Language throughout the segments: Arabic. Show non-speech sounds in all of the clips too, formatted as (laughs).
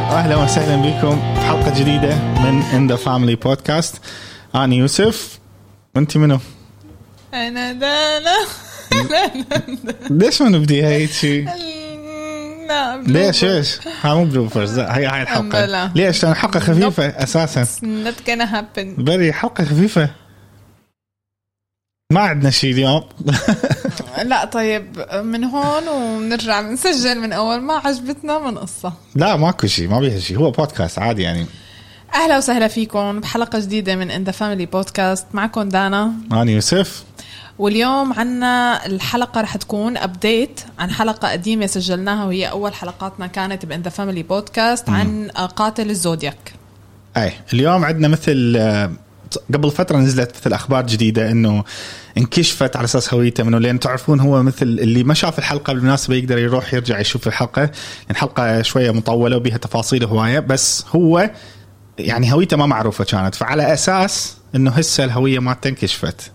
واهلا وسهلا بكم في حلقة جديدة من In The Family Podcast أنا يوسف. وأنت منو؟ أنا دانا. (laughs) ليش ما نبدي؟ هيك. شيء؟ لا ليش؟ إيش؟ ها مو bloopers لا، هي هاي الحمد الحلقة. ليش؟ لأن حلقه خفيفة أساسا. Not gonna happen. بريء حلقه خفيفة. ما عندنا شيء اليوم. (laughs) لا طيب من هون ونرجع نسجل من أول ما عجبتنا من قصة. لا ماكو شيء ما بيها شيء هو بودكاست عادي يعني. أهلا وسهلا فيكم بحلقة جديدة من In The Family Podcast معكم دانا. أنا يوسف. واليوم عنا الحلقة رح تكون update عن حلقة قديمة سجلناها وهي أول حلقاتنا كانت ب In The Family Podcast عن قاتل الزودياك. اي اليوم عندنا مثل آه، قبل فترة نزلت مثل أخبار جديدة إنه انكشفت على أساس هويته منه لأن تعرفون هو مثل اللي ما شاف الحلقة بالمناسبة يقدر يروح يرجع يشوف الحلقة يعني الحلقة شوية مطولة وبيها تفاصيل هوايه بس هو يعني هويته ما معروفة كانت فعلى أساس إنه هسه الهوية مالته انكشفت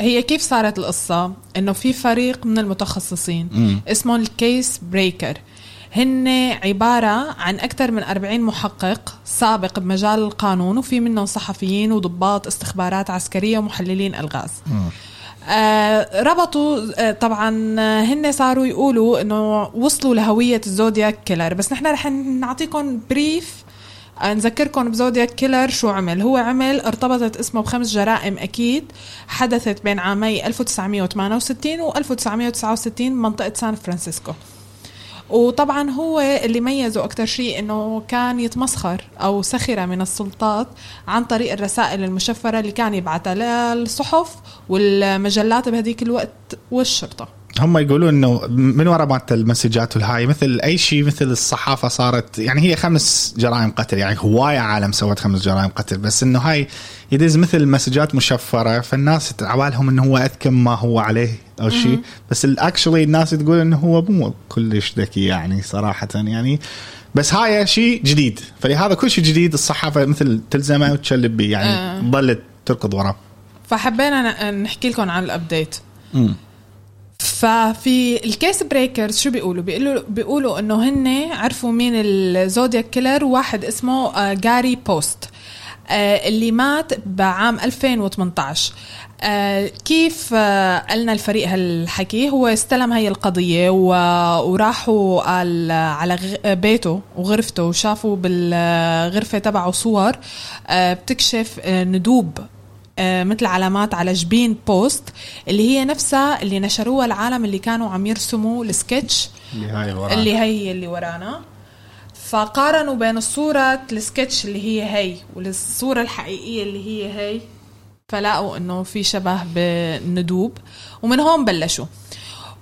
هي كيف صارت القصة؟ إنه في فريق من المتخصصين مم. اسمه ال Case Breakers هن عبارة عن أكثر من 40 محقق سابق بمجال القانون وفي منهم صحفيين وضباط استخبارات عسكرية ومحللين ألغاز. آه ربطوا آه طبعا آه، هن صاروا يقولوا إنه وصلوا لهوية ال Zodiac Killer. بس نحن رح نعطيكم brief آه، نذكركم ب Zodiac Killer شو عمل. هو عمل ارتبطت اسمه بخمس جرائم أكيد حدثت بين عامي 1968 و 1969 بمنطقة سان فرانسيسكو. وطبعا هو اللي ميزه أكتر شيء أنه كان يتمسخر أو سخر من السلطات عن طريق الرسائل المشفرة اللي كان يبعثها للصحف والمجلات بهديك الوقت والشرطة. هم يقولون إنه من وراء مالت ال messages والهاي مثل أي شيء مثل الصحافة صارت يعني هي خمس جرائم قتل يعني هوايه عالم سوت خمس جرائم قتل بس إنه هاي يدز مثل messages مشفرة فالناس عبالهم إنه هو أذكى ما هو عليه. أو شيء بس actually الناس تقول إنه هو مو كلش ذكي يعني صراحة يعني. بس هاي شيء جديد. فلهذا كل شيء جديد الصحافة مثل تلزمه وتشلب بيه. يعني آه. ظلت تركض وراه. فحبينا ن- نحكي لكم عن ال update ففي ال Case Breakers شو بيقولوا؟ بيقولوا بيقولوا إنه هن عرفوا مين ال Zodiac Killer واحد اسمه آه، جاري بوست آه، اللي مات بعام 2018 آه، كيف آه، قالنا الفريق هالحكي هو استلم هي القضية و- وراحوا على على غ- بيته وغرفته وشافوا بالغرفة تبعه صور آه، بتكشف آه، ندوب آه، مثل علامات على جبين بوست اللي هي نفسها اللي نشروها العالم اللي كانوا عم يرسموا السكتش اللي هاي وراه اللي هي اللي ورانا. فقارنوا بين الصورة السكتش اللي هي هي والصورة الحقيقية اللي هي هي فلاقوا إنه في شبه بالندوب ومن هون بلشوا.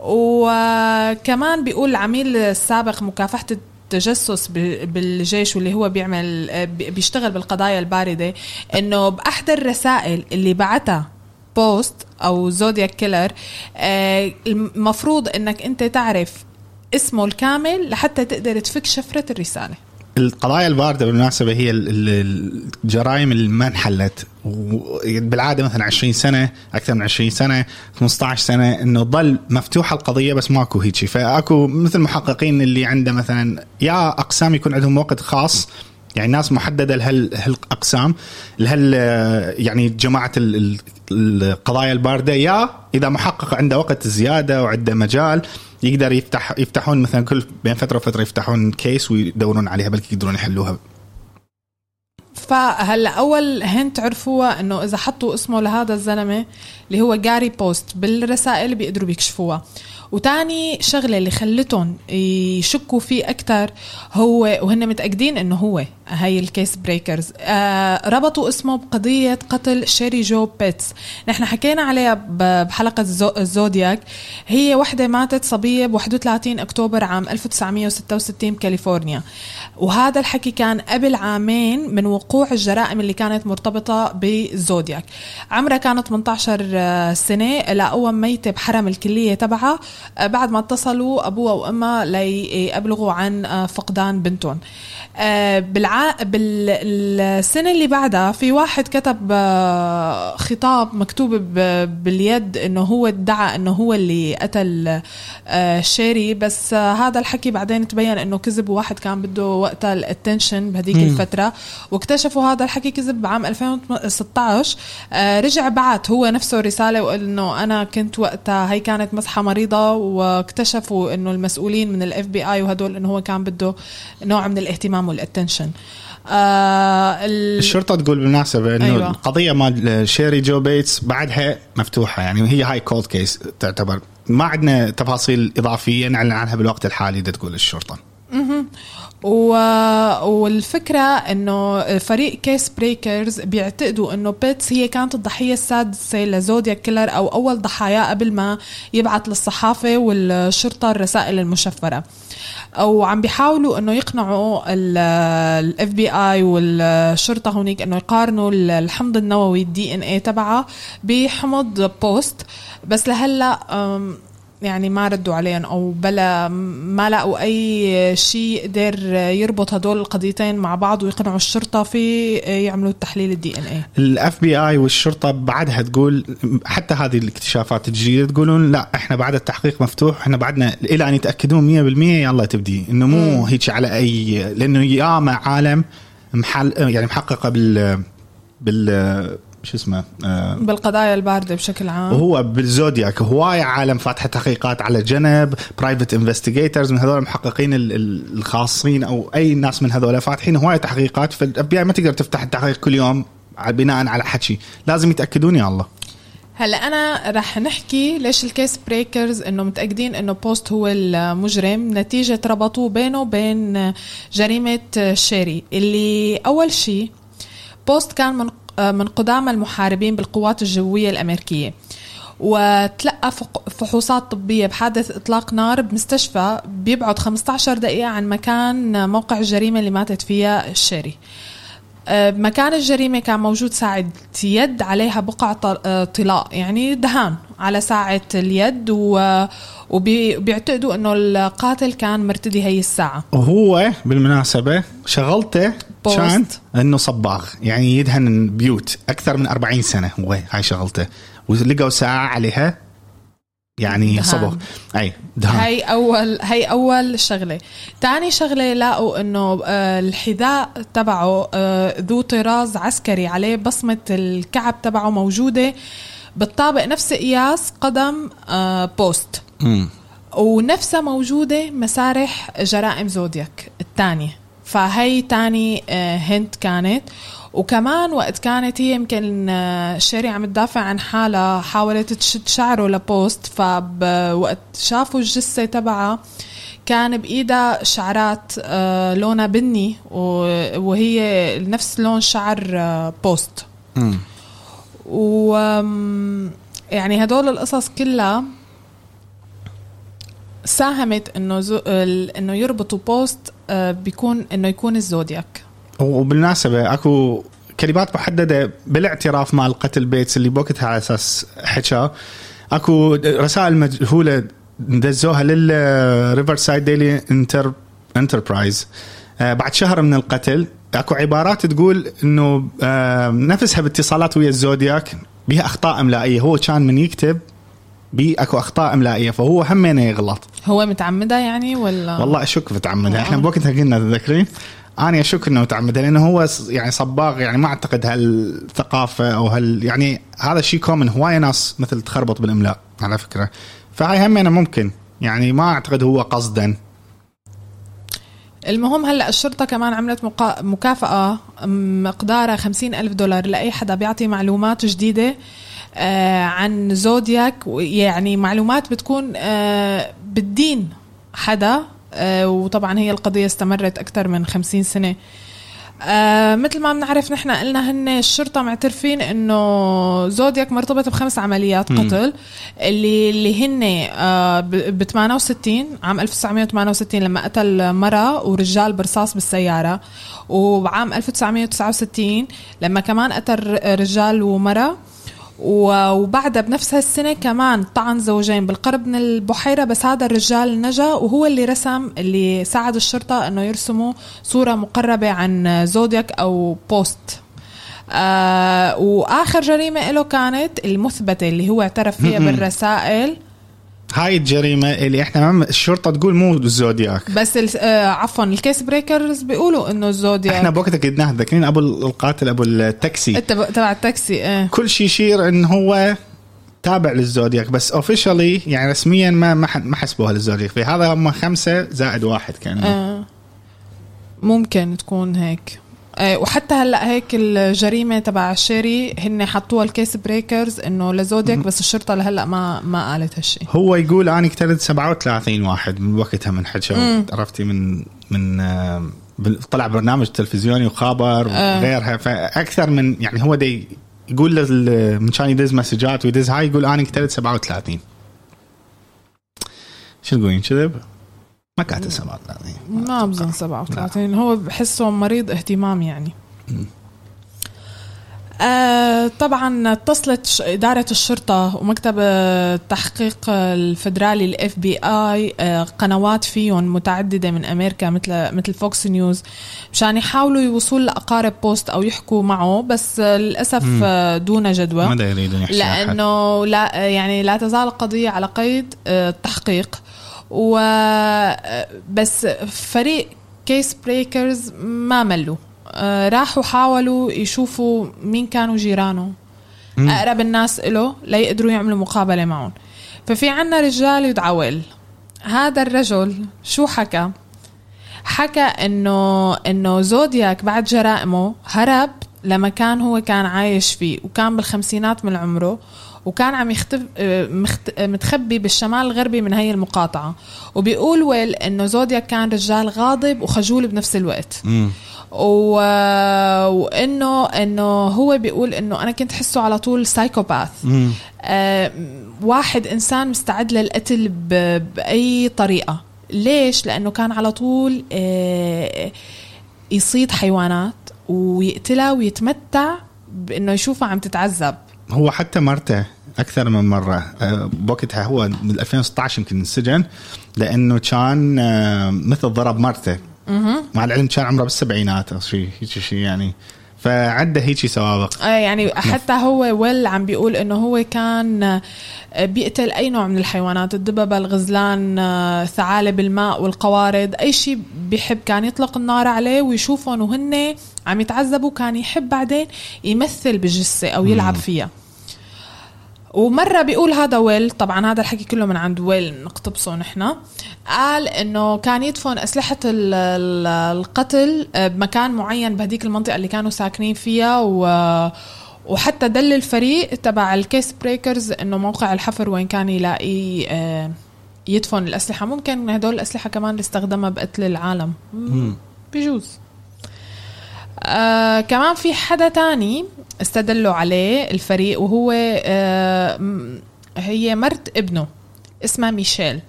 وكمان بيقول العميل السابق مكافحة التجسس بالجيش واللي هو بيعمل بي- بيشتغل بالقضايا الباردة إنه بأحد الرسائل اللي بعتها بوست أو Zodiac Killer آه، المفروض إنك أنت تعرف اسمه الكامل لحتى تقدر تفك شفرة الرسالة. القضايا البارده بالمناسبة هي ال- ال- الجرائم اللي ما انحلت بالعادة مثلا 20 سنة أكثر من 20 سنة 15 سنة إنه ظل مفتوحه القضية بس ماكو هيك شيء فأكو مثل محققين اللي عنده مثلا يا أقسام يكون عندهم وقت خاص يعني ناس محددة لهال هالأقسام لهال يعني ال- القضايا البارده يا إذا محقق عنده وقت زيادة وعنده مجال يقدر يفتح يفتحون مثلا كل بين فترة وفترة يفتحون case ويدورون عليها بلكي يقدرون يحلوها. فهلا أول hint عرفوها إنه إذا حطوا اسمه لهذا الزلمة اللي هو جاري بوست بالرسائل بيقدروا بيكشفوها. وتاني شغلة اللي خلتهم يشكوا فيه أكثر هو وهن متأكدين إنه هو هاي ال Case Breakers آه ربطوا اسمه بقضية قتل شيري جو بيتس. نحن حكينا عليها ب- بحلقة الزو الزودياك هي وحدة ماتت صبية ب 31 أكتوبر عام 1966 بكاليفورنيا وهذا الحكي كان قبل عامين من وقوع الجرائم اللي كانت مرتبطة بالزودياك عمرها كانت 18 سنة لقوها ميتة بحرم الكلية تبعها. آه، بعد ما اتصلوا أبوها وأمها ليبلغوا عن آه، فقدان بنتهم. آه، بالع... بالسنه اللي بعدها في واحد كتب آه، خطاب مكتوب. باليد إنه هو ادعى إنه هو اللي قتل آه، شيري بيتس آه، هذا الحكي بعدين تبين إنه كذب وواحد كان بده وقتها ال attention بهديك. الفترة واكتشفوا هذا الحكي كذب بعام 2016 آه، رجع بعت هو نفسه رسالة وقال إنه أنا كنت وقتها هي كانت مزحة مريضة واكتشفوا إنه المسؤولين من ال FBI وهدول إنه هو كان بده نوع من الاهتمام وال attention آه ال- الشرطة تقول بالمناسبة إنه أيوة. القضية مال شيري جو بيتس بعدها مفتوحة يعني هي هاي cold case تعتبر. ما عندنا تفاصيل إضافية نعلن عنها بالوقت الحالي دا تقول الشرطة. و... والفكرة إنه فريق Case Breakers بيعتقدوا إنه بيتس هي كانت الضحية السادسة ل Zodiac Killer أو أول ضحايا قبل ما يبعث للصحافة والشرطة الرسائل المشفرة. وعم بيحاولوا إنه يقنعوا ال FBI والشرطة هونيك إنه يقارنوا الحمض النووي ال DNA تبعها بحمض بوست بس لهلأ يعني ما ردوا عليهم أو بلا ما لقوا أي شيء قدر يربط هدول القضيتين مع بعض ويقنعوا الشرطة في يعملوا التحليل ال DNA ال FBI والشرطة بعدها تقول حتى هذه الاكتشافات الجديدة تقولون لا إحنا بعد التحقيق مفتوح إحنا بعدنا إلى أن يتأكدون 100% يلا تبدي إنه مو هيك على أي لأنه ياما عالم محل يعني محققة بال بال شو اسمه آه، بالقضايا الباردة بشكل عام. وهو بالزودياك هواية عالم فاتحة تحقيقات على جنب private investigators من هذول المحققين ال- ال- الخاصين أو أي ناس من هذول فاتحين هواية تحقيقات. فال FB ما تقدر تفتح التحقيق كل يوم بناء على حكي. لازم يتأكدون يا الله. هلا أنا رح نحكي ليش ال Case Breakers إنه متأكدين إنه بوست هو المجرم نتيجة ربطوه بينه وبين جريمة شيري. اللي أول شيء بوست كان من من قدامى المحاربين بالقوات الجوية الأمريكية. وتلقى فحوصات طبية بحادث إطلاق نار بمستشفى بيبعد 15 دقيقة عن مكان موقع الجريمة اللي ماتت فيها شيري آه، مكان الجريمة كان موجود ساعة يد عليها بقع آه، طلاء يعني دهان على ساعة اليد و- وبي- وبيعتقدوا إنه القاتل كان مرتدي هي الساعة. وهو بالمناسبة شغلته بوست. كان إنه صباغ يعني يدهن بيوت أكثر من 40 سنة هو هاي شغلته. ولقوا ساعة عليها يعني. صبغ. أي دهان. هي أول هي أول شغلة. تاني شغلة لقوا إنه آه، الحذاء تبعه آه، ذو طراز عسكري عليه. بصمة الكعب تبعه موجودة. بالطابق نفس قياس قدم آه، بوست. مم. ونفسها موجودة مسارح جرائم زودياك الثانية. فهي تاني آه، hint كانت. وكمان وقت كانت هي يمكن آه، شيري عم تدافع عن حالها حاولت تشد شعره لبوست. فوقت شافوا الجثة تبعها كان بإيدها شعرات آه، لونها بني وهي نفس لون شعر بوست. و يعني هدول القصص كلها ساهمت إنه زو... إنه يربطوا بوست آه، بيكون إنه يكون الزودياك. وبالمناسبة أكو كلمات محددة بالاعتراف مع القتل بيتس اللي بوقتها على أساس حكى أكو رسائل مجهولة دزوها لل Riverside Daily Enter Enterprise بعد شهر من القتل أكو عبارات تقول إنه آه، نفسها باتصالات ويا الزودياك بها أخطاء أملائية. هو كان من يكتب بي أكو اخطاء املائية فهو همينه يغلط. هو متعمدة يعني ولا؟ والله أشك إحنا آه. بوقتها قلنا تذكرين؟ أنا أشك إنه متعمدها لأنه هو يعني صباغ يعني ما أعتقد هالثقافة أو هال يعني هذا شيء common هواية ناس مثل تخربط بالإملاء على فكرة. فهاي همينه ممكن. يعني ما أعتقد هو قصدا. المهم هلأ الشرطة كمان عملت مقا... مكافأة مقدارها خمسين ألف دولار لأي حدا بيعطي معلومات جديدة عن زودياك يعني معلومات بتكون آه بالدين حدا آه وطبعا هي القضية استمرت أكثر من خمسين سنة آه مثل ما بنعرف نحن قلنا هن الشرطة معترفين إنه زودياك مرتبط بخمس عمليات مم. قتل اللي اللي هن آه ب 68 عام 1968 لما قتل مرة ورجال برصاص بالسيارة وعام 1969 لما كمان قتل رجال ومرة و- وبعدها بنفس هالسنة كمان طعن زوجين بالقرب من البحيرة بس هذا الرجال نجا وهو اللي رسم اللي ساعد الشرطة إنه يرسموا صورة مقربة عن زودياك أو بوست. آه وآخر جريمة له كانت المثبتة اللي هو اعترف فيها بالرسائل. هاي الجريمة اللي إحنا ما الشرطة تقول مو الزودياك. بس آه عفوا ال Case Breakers بيقولوا إنه الزودياك. إحنا بوقتها قدناه ذاكرين أبو القاتل أبو التاكسي. تبع التاكسي إيه. كل شيء يشير إن هو تابع للزودياك بس officially يعني رسميا ما ما ح- ما حسبوها للزودياك. فهذا هم خمسة زائد واحد كان آه. ممكن تكون هيك. وحتى هلأ هيك الجريمة تبع شيري هن حطوها ال Case Breakers إنه لزودياك بس الشرطة لهلأ ما ما قالت هالشيء هو يقول أنا قتلت 37 واحد من وقتها من حكى عرفتي؟ من من آه، طلع برنامج تلفزيوني وخابر آه. وغيرها. فأكثر من يعني هو دي يقول من كان يدز messages ويدز هاي يقول أنا قتلت 37 شو تقولين؟ كذب؟ ما كاتب 37 ما بظن 37 هو بحسه مريض اهتمام يعني. آه طبعا اتصلت إدارة الشرطة ومكتب آه، التحقيق الفدرالي ال FBI قنوات فيهم متعددة من أمريكا مثل مثل Fox News مشان يحاولوا يوصلوا لأقارب بوست أو يحكوا معه بس آه، للأسف آه، دون جدوى. ما يريدون. لأنه لا يعني لا تزال القضية على قيد آه، التحقيق. و بس فريق Case Breakers ما ملوا. راحوا حاولوا يشوفوا مين كانوا جيرانه أقرب الناس له ليقدروا يعملوا مقابلة معهم. ففي عنا رجال يدعى ويل هذا الرجل شو حكى؟ حكى إنه إنه زودياك بعد جرائمه هرب لمكان هو كان عايش فيه وكان بالخمسينات من عمره وكان عم يختف آه، مخت... آه، متخبي بالشمال الغربي من هي المقاطعة. وبيقول ويل إنه زودياك كان رجال غاضب وخجول بنفس الوقت. و... وانه إنه هو بيقول إنه أنا كنت حسه على طول سايكوباث. آه، واحد إنسان مستعد للقتل ب... بأي طريقة. ليش؟ لأنه كان على طول آه، يصيد حيوانات ويقتلها ويتمتع بإنه يشوفها عم تتعذب. هو حتى مرته أكثر من مرة. آه، بوقتها هو من 2016 يمكن انسجن لأنه كان آه، مثل ضرب مرته. مع العلم كان عمره بالسبعينات أو شيء شيء يعني. فعنده هيك سوابق. آه، يعني حتى هو ويل عم بيقول إنه هو كان آه، بيقتل أي نوع من الحيوانات الدببة الغزلان آه، ثعالب الماء والقوارض أي شيء بيحب كان يطلق النار عليه ويشوفهم وهن عم يتعذبوا كان يحب بعدين يمثل بالجثة أو يلعب فيها. ومرة بيقول هذا ويل طبعا هذا الحكي كله من عند ويل نقتبسه نحن. قال إنه كان يدفن ال- القتل بمكان معين بهديك المنطقة اللي كانوا ساكنين فيها و وحتى دل الفريق تبع ال Case Breakers إنه موقع الحفر وين كان يلاقي آه، يدفن الأسلحة. ممكن هدول الأسلحة كمان استخدمها بقتل العالم. مم، بيجوز آه كمان في حدا تاني استدلوا عليه الفريق وهو آه هي مرت ابنه اسمها ميشيل.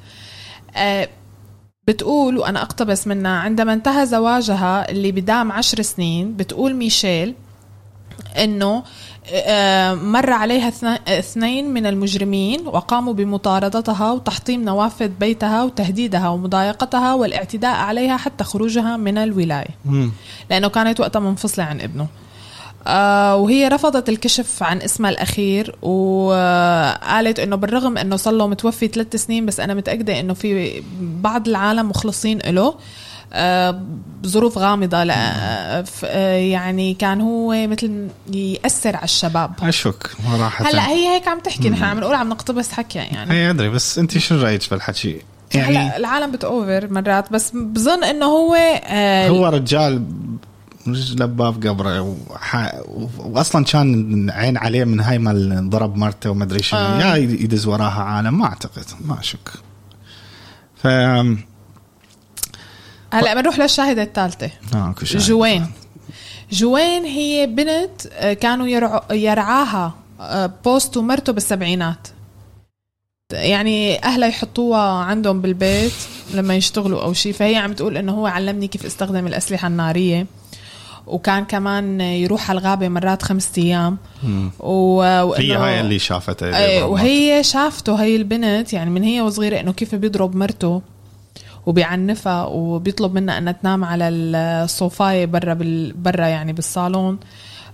آه بتقول وأنا أقتبس منها عندما انتهى زواجها اللي بدام عشر سنين بتقول ميشيل آه، مر عليها اثنين من المجرمين وقاموا بمطاردتها وتحطيم نوافذ بيتها وتهديدها ومضايقتها والاعتداء عليها حتى خروجها من الولاية. مم. لأنه كانت وقتها منفصلة عن ابنه. آه وهي رفضت الكشف عن اسمها الأخير وقالت إنه بالرغم إنه صار له متوفي ثلاث سنين بس أنا متأكدة إنه في بعض العالم مخلصين له آه، بظروف غامضة لا ف- آه، يعني كان هو مثل يأثر على الشباب. أشك صراحة. هلا هي هيك عم تحكي نحن عم نقول عم نقتبس حكي يعني. هي أدري بس أنت شو رأيك بالحكي؟ هلا يعني العالم بتأوفر مرات بس بظن إنه هو آه، هو رجال رجل باب قبره وح... واصلا كان عين عليه من هاي مال ضرب مرته وما أدري شنو. آه. يا يدز وراها عالم ما أعتقد ما أشك. ف هلا بنروح آه، اكو شاهد. جوين. جوين هي بنت آه، كانوا يرعاها آه، بوست ومرته بالسبعينات. يعني أهلها يحطوها عندهم بالبيت لما يشتغلوا أو شيء فهي عم تقول إنه هو علمني كيف أستخدم الأسلحة النارية. وكان كمان يروح على الغابة مرات خمسة أيام. و... هي هاي اللي شافته اللي إيه ضربت. وهي شافته هي البنت يعني من هي وصغيرة إنه كيف بيضرب مرته. وبيعنفها وبيطلب منها انها تنام على الصوفاية برا بال... برا يعني بالصالون.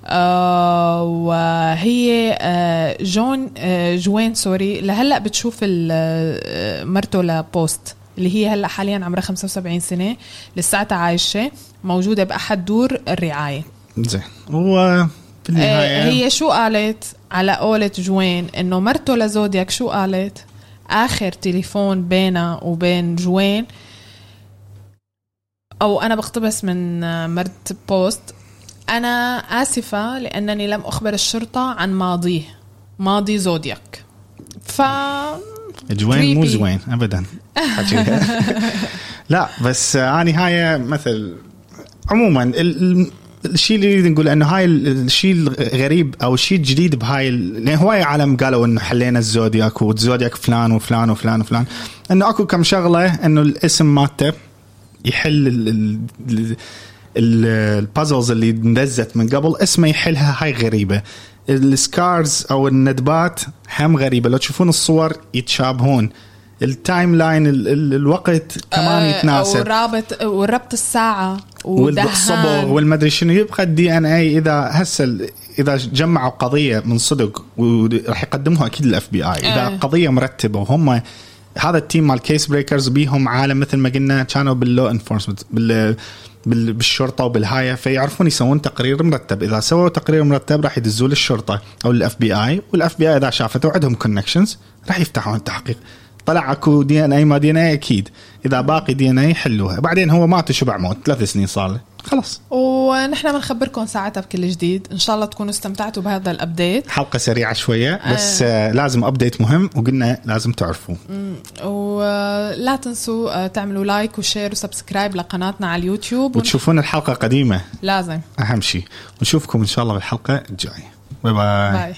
آه وهي آه جون آه جوين sorry لهلأ بتشوف ال- آه، مرته لبوست اللي هي هلأ حاليا عمرها 75 سنة لساتها عايشة موجودة بأحد دور الرعاية. زين. هو في النهاية آه، هي شو قالت على قولة جوين؟ إنه مرته لزودياك شو قالت؟ آخر تليفون بينها وبين جوين. أو أنا بقتبس من آه، مرت بوست. أنا آسفة لأنني لم أخبر الشرطة عن ماضيه. ماضي زودياك. ف جوين مو. زوين ابدا. (laughs) لا بس آه، اني هاي مثل عموما الشيء اللي نريد نقول إنه هاي ال- الشيء الغريب أو الشيء الجديد بهاي ال- لأن هواي عالم قالوا إنه حلينا الزودياك والزودياك فلان وفلان وفلان وفلان. إنه أكو كم شغلة إنه الاسم مالته يحل ال- ال- ال- ال- ال puzzles اللي اندزت من قبل اسمه يحلها هاي غريبة. ال scars أو الندبات هم غريبة. لو تشوفون الصور يتشابهون. ال timeline ال- ال- الوقت كمان آه، يتناسب. ورابط وربط الساعة والصبغ والمدري شنو. يبقى ال DNA إذا هسه إذا جمعوا قضية من صدق وراح يقدموها أكيد لل FBI إذا آه. قضية مرتبة وهم هذا ال team مال Case Breakers بيهم عالم مثل ما قلنا كانوا بال law enforcement بال بال- بالشرطة وبالهايه فيعرفون يسوون تقرير مرتب. إذا سووا تقرير مرتب راح يدزوه للشرطة أو لل FBI وال FBI إذا شافته عندهم connections راح يفتحون التحقيق طلع اكو دي ان اي ما دي ان اي أكيد. اذا باقي DNA يحلوها بعدين هو مات شبع موت ثلاث سنين صار له. خلاص. ونحن بنخبركم ساعتها بكل جديد. إن شاء الله تكونوا استمتعتوا بهذا ال update حلقة سريعة شوية بس آه. لازم update مهم وقلنا لازم تعرفوا ولا تنسوا آه، تعملوا like و share و subscribe لقناتنا على اليوتيوب. ون- وتشوفون الحلقة قديمة. لازم. أهم شيء ونشوفكم إن شاء الله بالحلقة الجاية. باي باي, باي